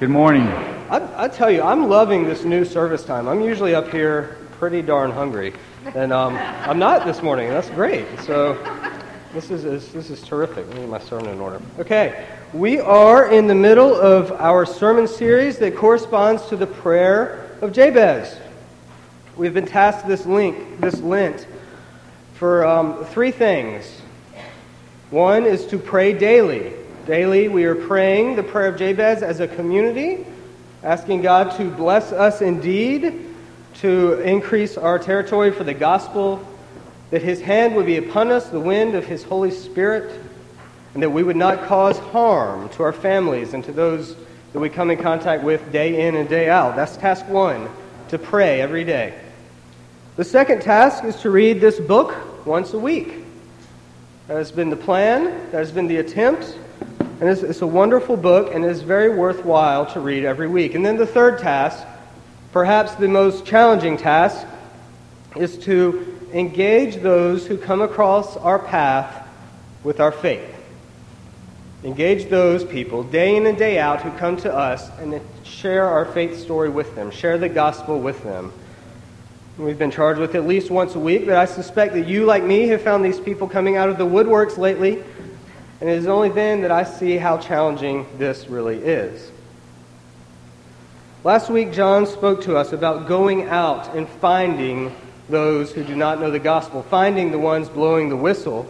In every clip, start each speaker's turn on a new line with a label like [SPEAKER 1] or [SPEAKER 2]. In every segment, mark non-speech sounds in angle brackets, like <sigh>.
[SPEAKER 1] Good morning.
[SPEAKER 2] I, I tell you, I'm loving this new service time. I'm usually up here pretty darn hungry, and um, I'm not this morning. That's great. So this is, is this is terrific. Let me get my sermon in order. Okay, we are in the middle of our sermon series that corresponds to the prayer of Jabez. We've been tasked this link, this Lent, for um, three things. One is to pray daily. Daily, we are praying the prayer of Jabez as a community, asking God to bless us indeed, to increase our territory for the gospel, that His hand would be upon us, the wind of His Holy Spirit, and that we would not cause harm to our families and to those that we come in contact with day in and day out. That's task one, to pray every day. The second task is to read this book once a week. That has been the plan, that has been the attempt, and it's, it's, a wonderful book and is very worthwhile to read every week. And then the third task, perhaps the most challenging task, is to engage those who come across our path with our faith. Engage those people day in and day out who come to us and share our faith story with them, share the gospel with them. We've been charged with at least once a week, but I suspect that you, like me, have found these people coming out of the woodworks lately and it is only then that I see how challenging this really is. Last week, John spoke to us about going out and finding those who do not know the gospel, finding the ones blowing the whistle.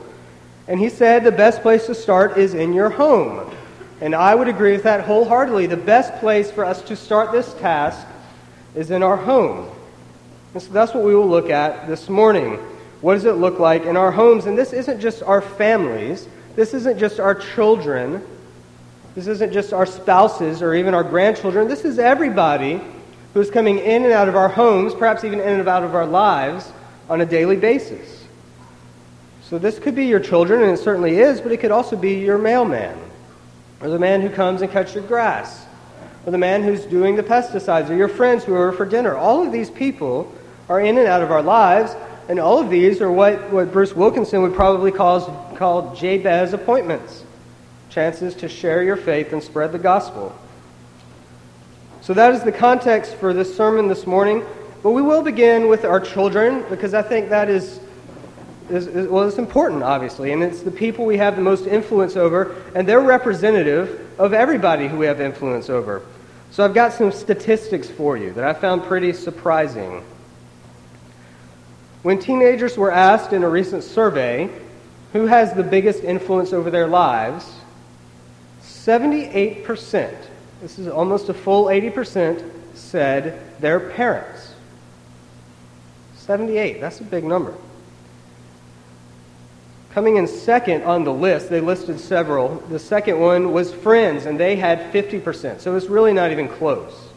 [SPEAKER 2] And he said the best place to start is in your home. And I would agree with that wholeheartedly. The best place for us to start this task is in our home. And so that's what we will look at this morning. What does it look like in our homes? And this isn't just our families. This isn't just our children. This isn't just our spouses or even our grandchildren. This is everybody who's coming in and out of our homes, perhaps even in and out of our lives on a daily basis. So this could be your children, and it certainly is, but it could also be your mailman, or the man who comes and cuts your grass, or the man who's doing the pesticides, or your friends who are for dinner. All of these people are in and out of our lives, and all of these are what, what Bruce Wilkinson would probably call, call Jabez appointments chances to share your faith and spread the gospel. So that is the context for this sermon this morning. But we will begin with our children because I think that is, is, is, well, it's important, obviously, and it's the people we have the most influence over, and they're representative of everybody who we have influence over. So I've got some statistics for you that I found pretty surprising. When teenagers were asked in a recent survey who has the biggest influence over their lives, 78%, this is almost a full 80%, said their parents. 78, that's a big number. Coming in second on the list, they listed several. The second one was friends, and they had 50%, so it's really not even close.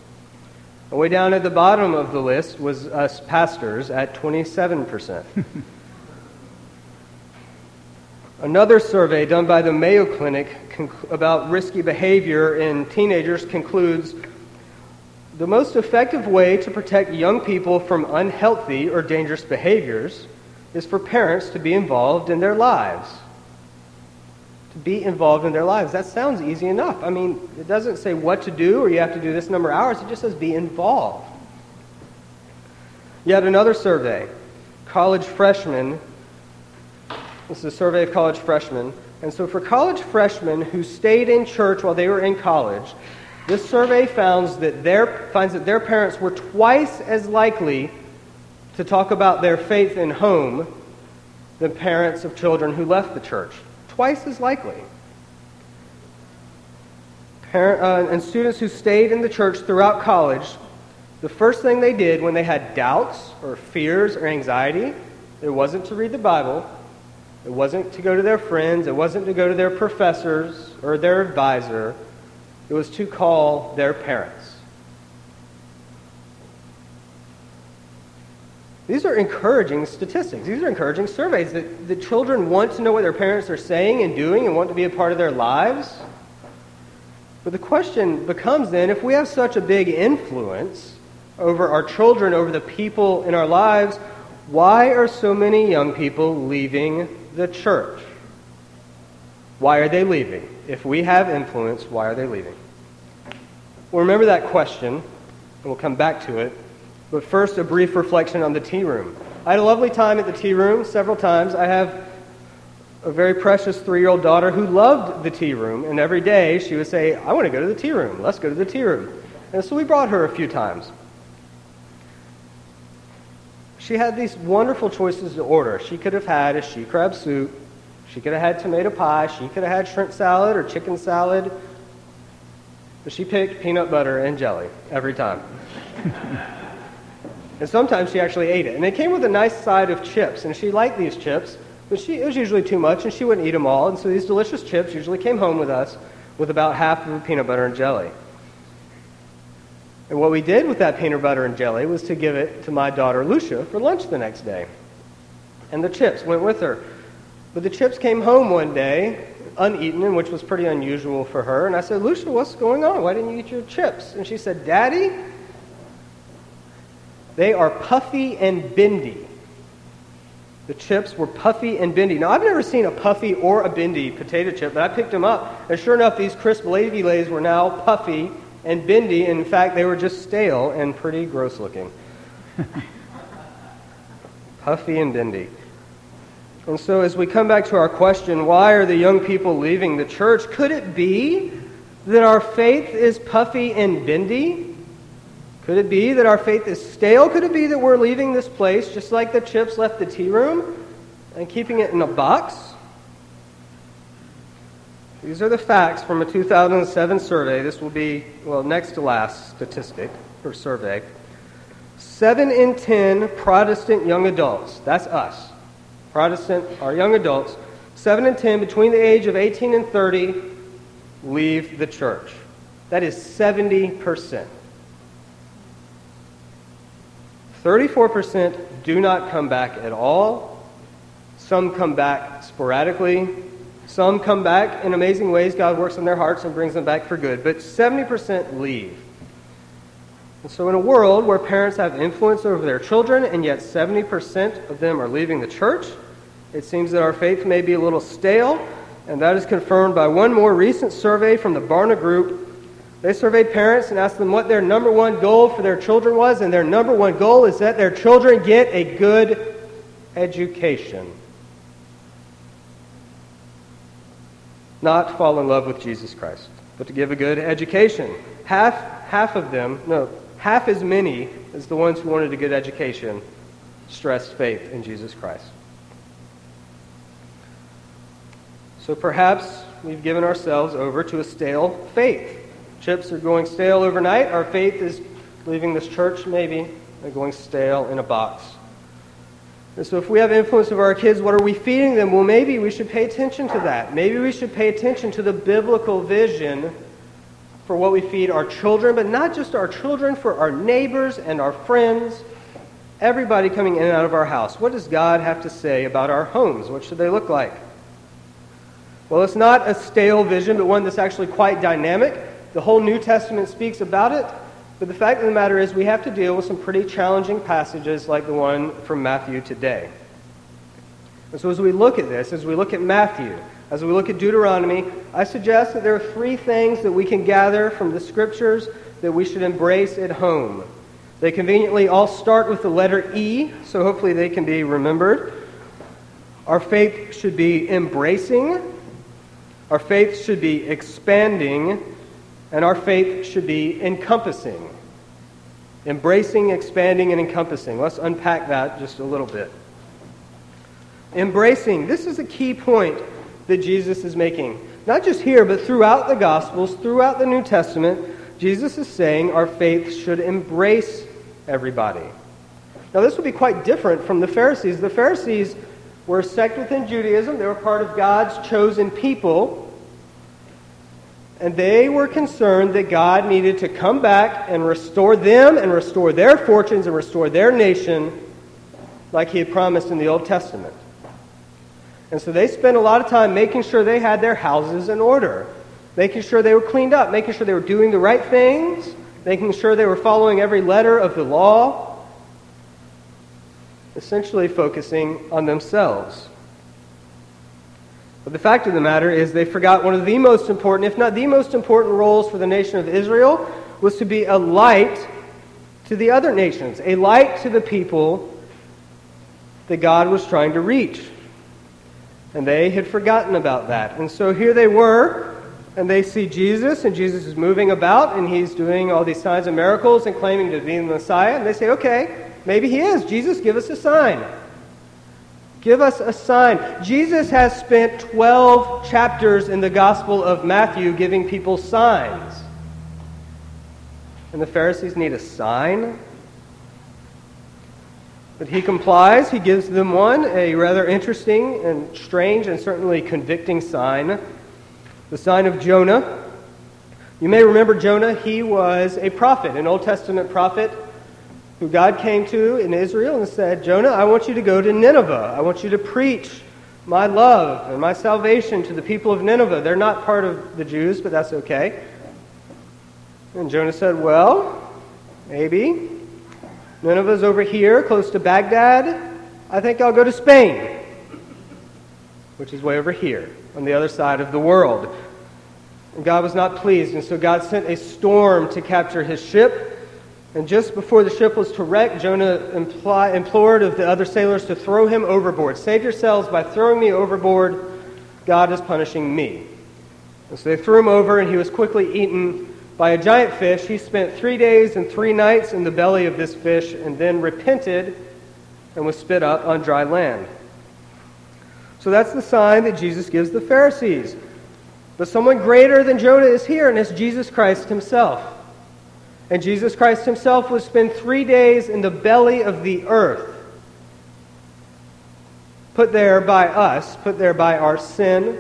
[SPEAKER 2] Way down at the bottom of the list was us pastors at 27%. <laughs> Another survey done by the Mayo Clinic about risky behavior in teenagers concludes the most effective way to protect young people from unhealthy or dangerous behaviors is for parents to be involved in their lives to be involved in their lives. That sounds easy enough. I mean, it doesn't say what to do or you have to do this number of hours, it just says be involved. Yet another survey college freshmen. This is a survey of college freshmen. And so, for college freshmen who stayed in church while they were in college, this survey finds that their, finds that their parents were twice as likely to talk about their faith in home than parents of children who left the church twice as likely. Parent, uh, and students who stayed in the church throughout college, the first thing they did when they had doubts or fears or anxiety, it wasn't to read the Bible, it wasn't to go to their friends, it wasn't to go to their professors or their advisor, it was to call their parents. These are encouraging statistics. These are encouraging surveys that the children want to know what their parents are saying and doing and want to be a part of their lives. But the question becomes then if we have such a big influence over our children, over the people in our lives, why are so many young people leaving the church? Why are they leaving? If we have influence, why are they leaving? Well, remember that question, and we'll come back to it. But first, a brief reflection on the tea room. I had a lovely time at the tea room several times. I have a very precious three year old daughter who loved the tea room, and every day she would say, I want to go to the tea room. Let's go to the tea room. And so we brought her a few times. She had these wonderful choices to order. She could have had a she crab soup, she could have had tomato pie, she could have had shrimp salad or chicken salad, but she picked peanut butter and jelly every time. <laughs> and sometimes she actually ate it. And it came with a nice side of chips, and she liked these chips. But she, it was usually too much, and she wouldn't eat them all. And so these delicious chips usually came home with us with about half of a peanut butter and jelly. And what we did with that peanut butter and jelly was to give it to my daughter Lucia for lunch the next day. And the chips went with her. But the chips came home one day uneaten, which was pretty unusual for her. And I said, Lucia, what's going on? Why didn't you eat your chips? And she said, Daddy, they are puffy and bendy. The chips were puffy and bendy. Now, I've never seen a puffy or a bendy potato chip, but I picked them up. And sure enough, these crisp Lady Lays were now puffy and bendy. In fact, they were just stale and pretty gross looking. <laughs> puffy and bendy. And so, as we come back to our question, why are the young people leaving the church? Could it be that our faith is puffy and bendy? Could it be that our faith is stale? Could it be that we're leaving this place just like the chips left the tea room and keeping it in a box? These are the facts from a 2007 survey. This will be, well, next to last statistic or survey. Seven in ten Protestant young adults, that's us, Protestant, our young adults, seven in ten between the age of 18 and 30 leave the church. That is 70%. 34% do not come back at all. Some come back sporadically. Some come back in amazing ways. God works in their hearts and brings them back for good. But 70% leave. And so, in a world where parents have influence over their children, and yet 70% of them are leaving the church, it seems that our faith may be a little stale. And that is confirmed by one more recent survey from the Barna Group they surveyed parents and asked them what their number one goal for their children was, and their number one goal is that their children get a good education. Not fall in love with Jesus Christ, but to give a good education. Half, half of them, no, half as many as the ones who wanted a good education stressed faith in Jesus Christ. So perhaps we've given ourselves over to a stale faith. Chips are going stale overnight. Our faith is leaving this church, maybe, and going stale in a box. And so, if we have influence over our kids, what are we feeding them? Well, maybe we should pay attention to that. Maybe we should pay attention to the biblical vision for what we feed our children, but not just our children, for our neighbors and our friends, everybody coming in and out of our house. What does God have to say about our homes? What should they look like? Well, it's not a stale vision, but one that's actually quite dynamic. The whole New Testament speaks about it, but the fact of the matter is we have to deal with some pretty challenging passages like the one from Matthew today. And so as we look at this, as we look at Matthew, as we look at Deuteronomy, I suggest that there are three things that we can gather from the scriptures that we should embrace at home. They conveniently all start with the letter E, so hopefully they can be remembered. Our faith should be embracing. Our faith should be expanding and our faith should be encompassing. Embracing, expanding, and encompassing. Let's unpack that just a little bit. Embracing. This is a key point that Jesus is making. Not just here, but throughout the Gospels, throughout the New Testament, Jesus is saying our faith should embrace everybody. Now, this would be quite different from the Pharisees. The Pharisees were a sect within Judaism, they were part of God's chosen people and they were concerned that God needed to come back and restore them and restore their fortunes and restore their nation like he had promised in the Old Testament. And so they spent a lot of time making sure they had their houses in order, making sure they were cleaned up, making sure they were doing the right things, making sure they were following every letter of the law, essentially focusing on themselves. But the fact of the matter is, they forgot one of the most important, if not the most important roles for the nation of Israel, was to be a light to the other nations, a light to the people that God was trying to reach. And they had forgotten about that. And so here they were, and they see Jesus, and Jesus is moving about, and he's doing all these signs and miracles and claiming to be the Messiah. And they say, okay, maybe he is. Jesus, give us a sign. Give us a sign. Jesus has spent 12 chapters in the Gospel of Matthew giving people signs. And the Pharisees need a sign. But he complies. He gives them one, a rather interesting and strange and certainly convicting sign the sign of Jonah. You may remember Jonah. He was a prophet, an Old Testament prophet who God came to in Israel and said, Jonah, I want you to go to Nineveh. I want you to preach my love and my salvation to the people of Nineveh. They're not part of the Jews, but that's okay. And Jonah said, Well, maybe. Nineveh's over here, close to Baghdad. I think I'll go to Spain, which is way over here, on the other side of the world. And God was not pleased, and so God sent a storm to capture his ship. And just before the ship was to wreck, Jonah imply, implored of the other sailors to throw him overboard. Save yourselves by throwing me overboard. God is punishing me. And so they threw him over, and he was quickly eaten by a giant fish. He spent three days and three nights in the belly of this fish and then repented and was spit up on dry land. So that's the sign that Jesus gives the Pharisees. But someone greater than Jonah is here, and it's Jesus Christ himself. And Jesus Christ himself will spend three days in the belly of the earth, put there by us, put there by our sin,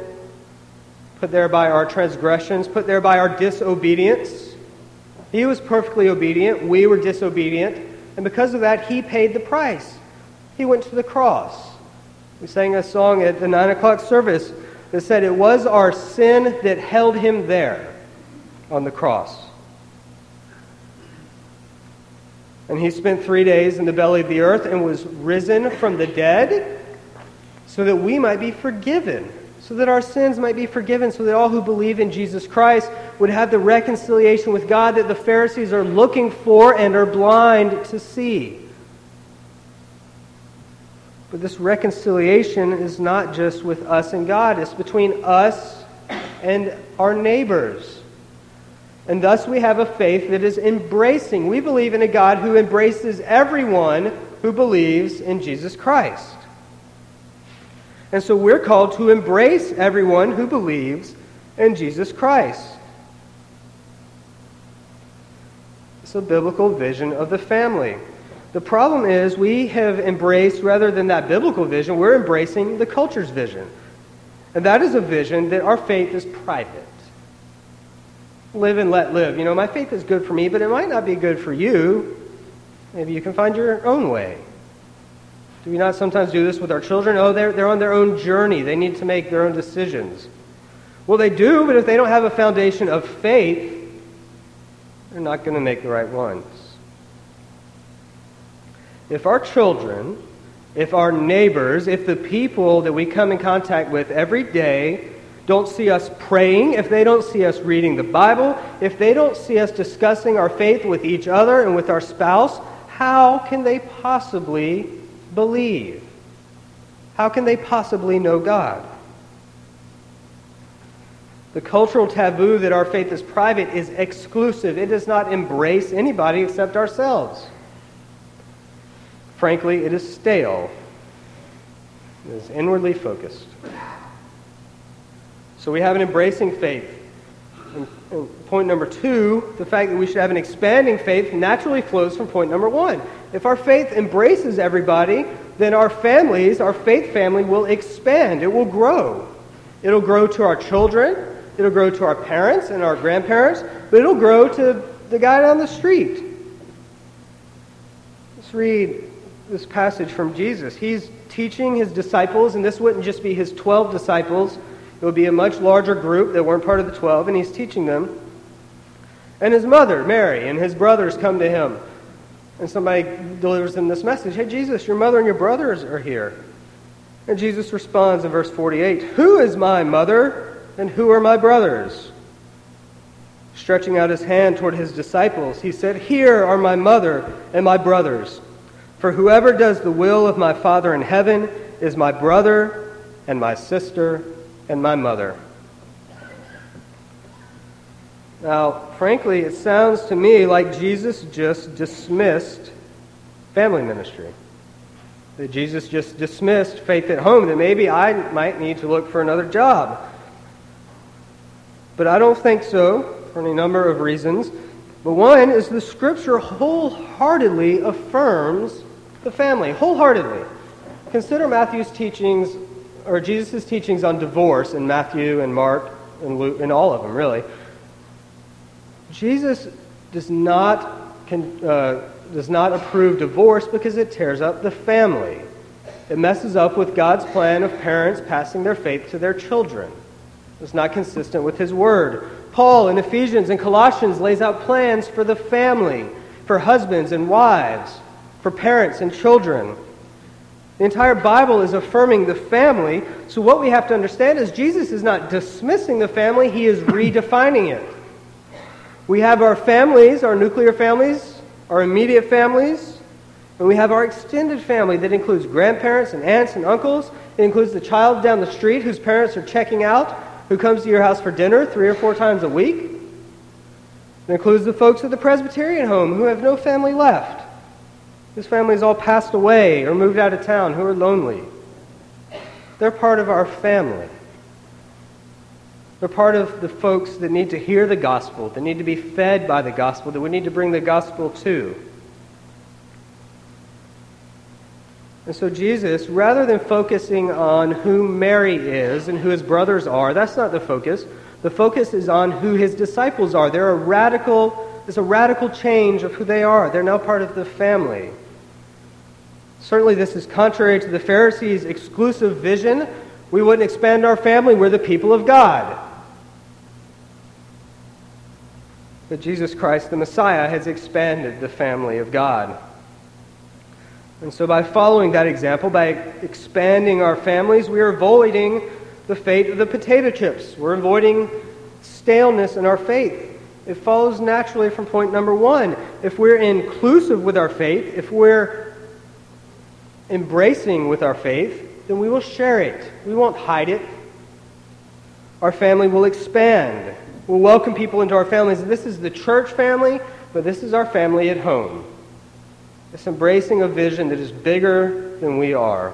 [SPEAKER 2] put there by our transgressions, put there by our disobedience. He was perfectly obedient. We were disobedient. And because of that, he paid the price. He went to the cross. We sang a song at the 9 o'clock service that said it was our sin that held him there on the cross. And he spent three days in the belly of the earth and was risen from the dead so that we might be forgiven so that our sins might be forgiven, so that all who believe in Jesus Christ would have the reconciliation with God that the Pharisees are looking for and are blind to see. But this reconciliation is not just with us and God, it's between us and our neighbors. And thus we have a faith that is embracing. We believe in a God who embraces everyone who believes in Jesus Christ. And so we're called to embrace everyone who believes in Jesus Christ. It's a biblical vision of the family. The problem is we have embraced, rather than that biblical vision, we're embracing the culture's vision. And that is a vision that our faith is private. Live and let live. You know, my faith is good for me, but it might not be good for you. Maybe you can find your own way. Do we not sometimes do this with our children? Oh, they're, they're on their own journey. They need to make their own decisions. Well, they do, but if they don't have a foundation of faith, they're not going to make the right ones. If our children, if our neighbors, if the people that we come in contact with every day don't see us praying, if they don't see us reading the Bible, if they don't see us discussing our faith with each other and with our spouse, how can they possibly believe? How can they possibly know God? The cultural taboo that our faith is private is exclusive. It does not embrace anybody except ourselves. Frankly, it is stale. It is inwardly focused. So we have an embracing faith. And, and point number two, the fact that we should have an expanding faith naturally flows from point number one. If our faith embraces everybody, then our families, our faith family, will expand. It will grow. It'll grow to our children, it'll grow to our parents and our grandparents, but it'll grow to the guy down the street. Let's read this passage from Jesus. He's teaching his disciples, and this wouldn't just be his 12 disciples, it would be a much larger group that weren't part of the 12, and he's teaching them. And his mother, Mary, and his brothers come to him and somebody delivers them this message Hey, Jesus, your mother and your brothers are here. And Jesus responds in verse 48 Who is my mother and who are my brothers? Stretching out his hand toward his disciples, he said, Here are my mother and my brothers. For whoever does the will of my Father in heaven is my brother and my sister and my mother. Now, frankly, it sounds to me like Jesus just dismissed family ministry. That Jesus just dismissed faith at home, that maybe I might need to look for another job. But I don't think so for any number of reasons. But one is the scripture wholeheartedly affirms the family, wholeheartedly. Consider Matthew's teachings, or Jesus' teachings on divorce in Matthew and Mark and Luke, and all of them, really. Jesus does not, uh, does not approve divorce because it tears up the family. It messes up with God's plan of parents passing their faith to their children. It's not consistent with His Word. Paul in Ephesians and Colossians lays out plans for the family, for husbands and wives, for parents and children. The entire Bible is affirming the family. So, what we have to understand is Jesus is not dismissing the family, he is <coughs> redefining it. We have our families, our nuclear families, our immediate families, and we have our extended family that includes grandparents and aunts and uncles. It includes the child down the street whose parents are checking out who comes to your house for dinner three or four times a week. It includes the folks at the Presbyterian home who have no family left, whose families all passed away or moved out of town, who are lonely. They're part of our family. They're part of the folks that need to hear the gospel, that need to be fed by the gospel, that we need to bring the gospel to. And so, Jesus, rather than focusing on who Mary is and who his brothers are, that's not the focus. The focus is on who his disciples are. They're a radical, there's a radical change of who they are. They're now part of the family. Certainly, this is contrary to the Pharisees' exclusive vision. We wouldn't expand our family, we're the people of God. But Jesus Christ, the Messiah, has expanded the family of God. And so, by following that example, by expanding our families, we are avoiding the fate of the potato chips. We're avoiding staleness in our faith. It follows naturally from point number one. If we're inclusive with our faith, if we're embracing with our faith, then we will share it. We won't hide it. Our family will expand. We'll welcome people into our families. This is the church family, but this is our family at home. It's embracing a vision that is bigger than we are,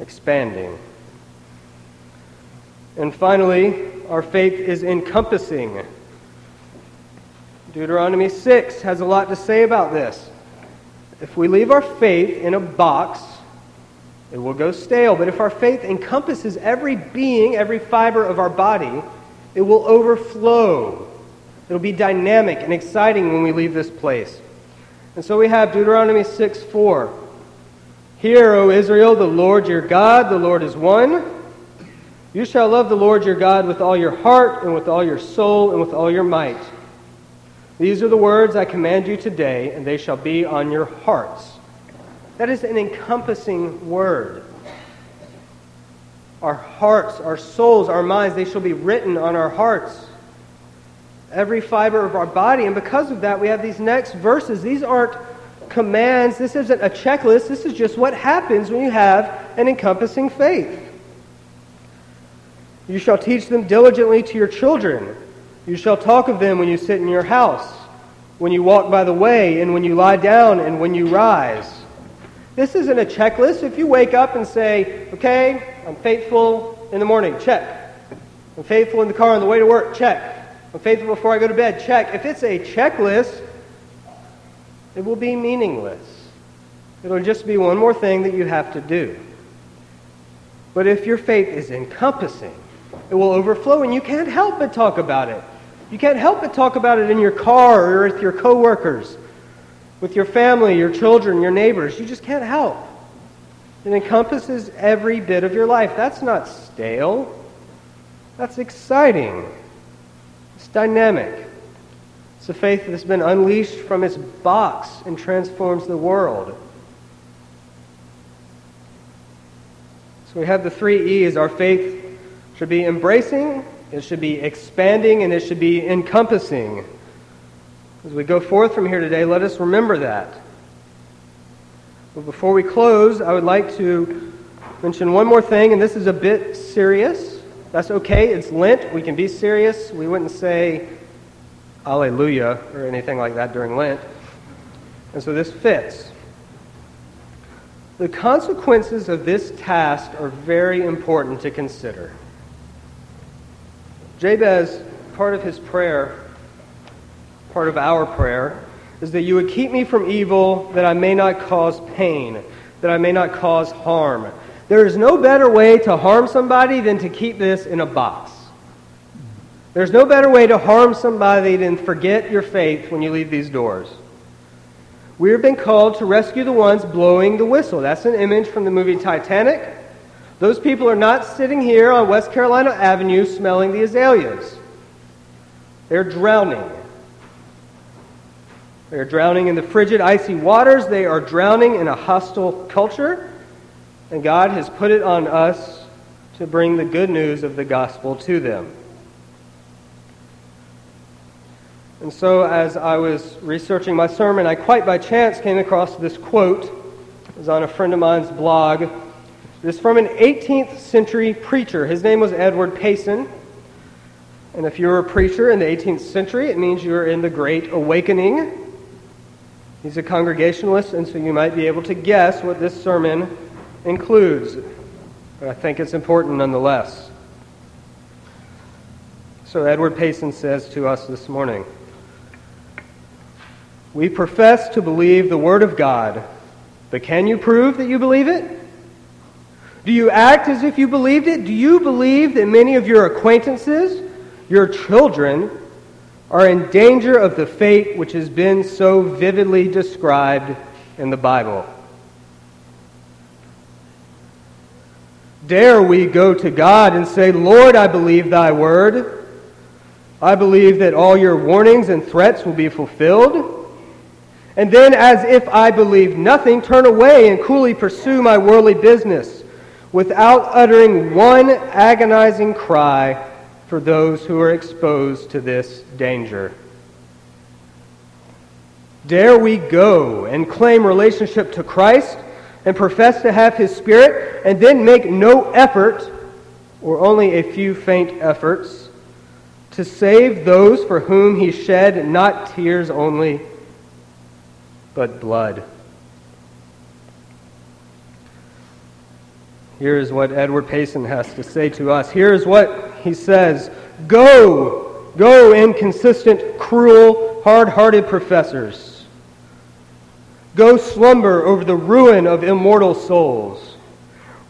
[SPEAKER 2] expanding. And finally, our faith is encompassing. Deuteronomy 6 has a lot to say about this. If we leave our faith in a box, it will go stale. But if our faith encompasses every being, every fiber of our body, it will overflow. It'll be dynamic and exciting when we leave this place. And so we have Deuteronomy 6 4. Hear, O Israel, the Lord your God, the Lord is one. You shall love the Lord your God with all your heart, and with all your soul, and with all your might. These are the words I command you today, and they shall be on your hearts. That is an encompassing word. Our hearts, our souls, our minds, they shall be written on our hearts every fiber of our body. And because of that, we have these next verses. These aren't commands, this isn't a checklist. This is just what happens when you have an encompassing faith. You shall teach them diligently to your children. You shall talk of them when you sit in your house, when you walk by the way, and when you lie down, and when you rise. This isn't a checklist. If you wake up and say, okay, I'm faithful in the morning, check. I'm faithful in the car on the way to work, check. I'm faithful before I go to bed. Check. If it's a checklist, it will be meaningless. It'll just be one more thing that you have to do. But if your faith is encompassing, it will overflow, and you can't help but talk about it. You can't help but talk about it in your car or with your coworkers, with your family, your children, your neighbors. You just can't help. It encompasses every bit of your life. That's not stale. That's exciting It's dynamic. It's a faith that's been unleashed from its box and transforms the world. So we have the three E's. Our faith should be embracing, it should be expanding, and it should be encompassing. As we go forth from here today, let us remember that. But before we close, I would like to mention one more thing, and this is a bit serious. That's okay. It's Lent. We can be serious. We wouldn't say Alleluia or anything like that during Lent. And so this fits. The consequences of this task are very important to consider. Jabez, part of his prayer, part of our prayer, is that you would keep me from evil, that I may not cause pain, that I may not cause harm. There is no better way to harm somebody than to keep this in a box. There's no better way to harm somebody than forget your faith when you leave these doors. We have been called to rescue the ones blowing the whistle. That's an image from the movie Titanic. Those people are not sitting here on West Carolina Avenue smelling the azaleas. They're drowning. They are drowning in the frigid, icy waters. They are drowning in a hostile culture. And God has put it on us to bring the good news of the gospel to them. And so, as I was researching my sermon, I quite by chance came across this quote. It was on a friend of mine's blog. It is from an 18th century preacher. His name was Edward Payson. And if you were a preacher in the 18th century, it means you were in the Great Awakening. He's a Congregationalist, and so you might be able to guess what this sermon includes. But I think it's important nonetheless. So, Edward Payson says to us this morning We profess to believe the Word of God, but can you prove that you believe it? Do you act as if you believed it? Do you believe that many of your acquaintances, your children, are in danger of the fate which has been so vividly described in the Bible. Dare we go to God and say, Lord, I believe thy word. I believe that all your warnings and threats will be fulfilled. And then, as if I believe nothing, turn away and coolly pursue my worldly business without uttering one agonizing cry for those who are exposed to this danger. Dare we go and claim relationship to Christ and profess to have His Spirit and then make no effort, or only a few faint efforts, to save those for whom He shed not tears only, but blood? Here is what Edward Payson has to say to us. Here is what he says Go, go, inconsistent, cruel, hard hearted professors. Go slumber over the ruin of immortal souls.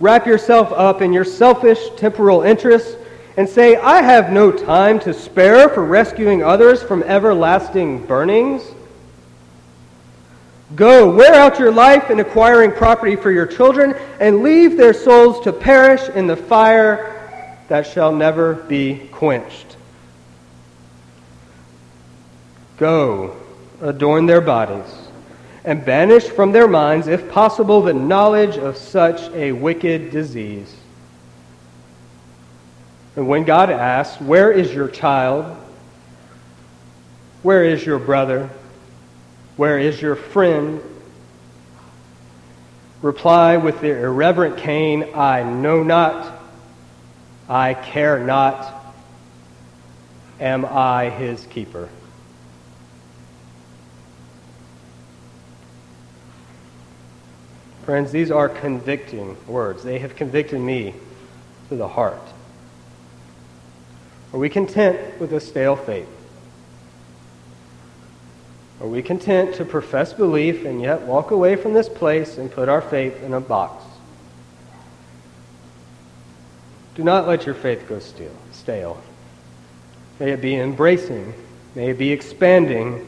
[SPEAKER 2] Wrap yourself up in your selfish temporal interests and say, I have no time to spare for rescuing others from everlasting burnings. Go, wear out your life in acquiring property for your children, and leave their souls to perish in the fire that shall never be quenched. Go, adorn their bodies, and banish from their minds, if possible, the knowledge of such a wicked disease. And when God asks, Where is your child? Where is your brother? Where is your friend? Reply with the irreverent Cain, I know not, I care not, am I his keeper? Friends, these are convicting words. They have convicted me to the heart. Are we content with a stale faith? Are we content to profess belief and yet walk away from this place and put our faith in a box? Do not let your faith go stale. May it be embracing. May it be expanding.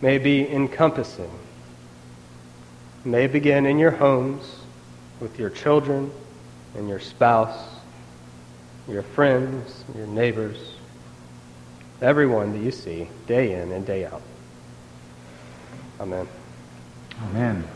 [SPEAKER 2] May it be encompassing. May it begin in your homes, with your children and your spouse, your friends, your neighbors, everyone that you see day in and day out. Amen.
[SPEAKER 1] Amen.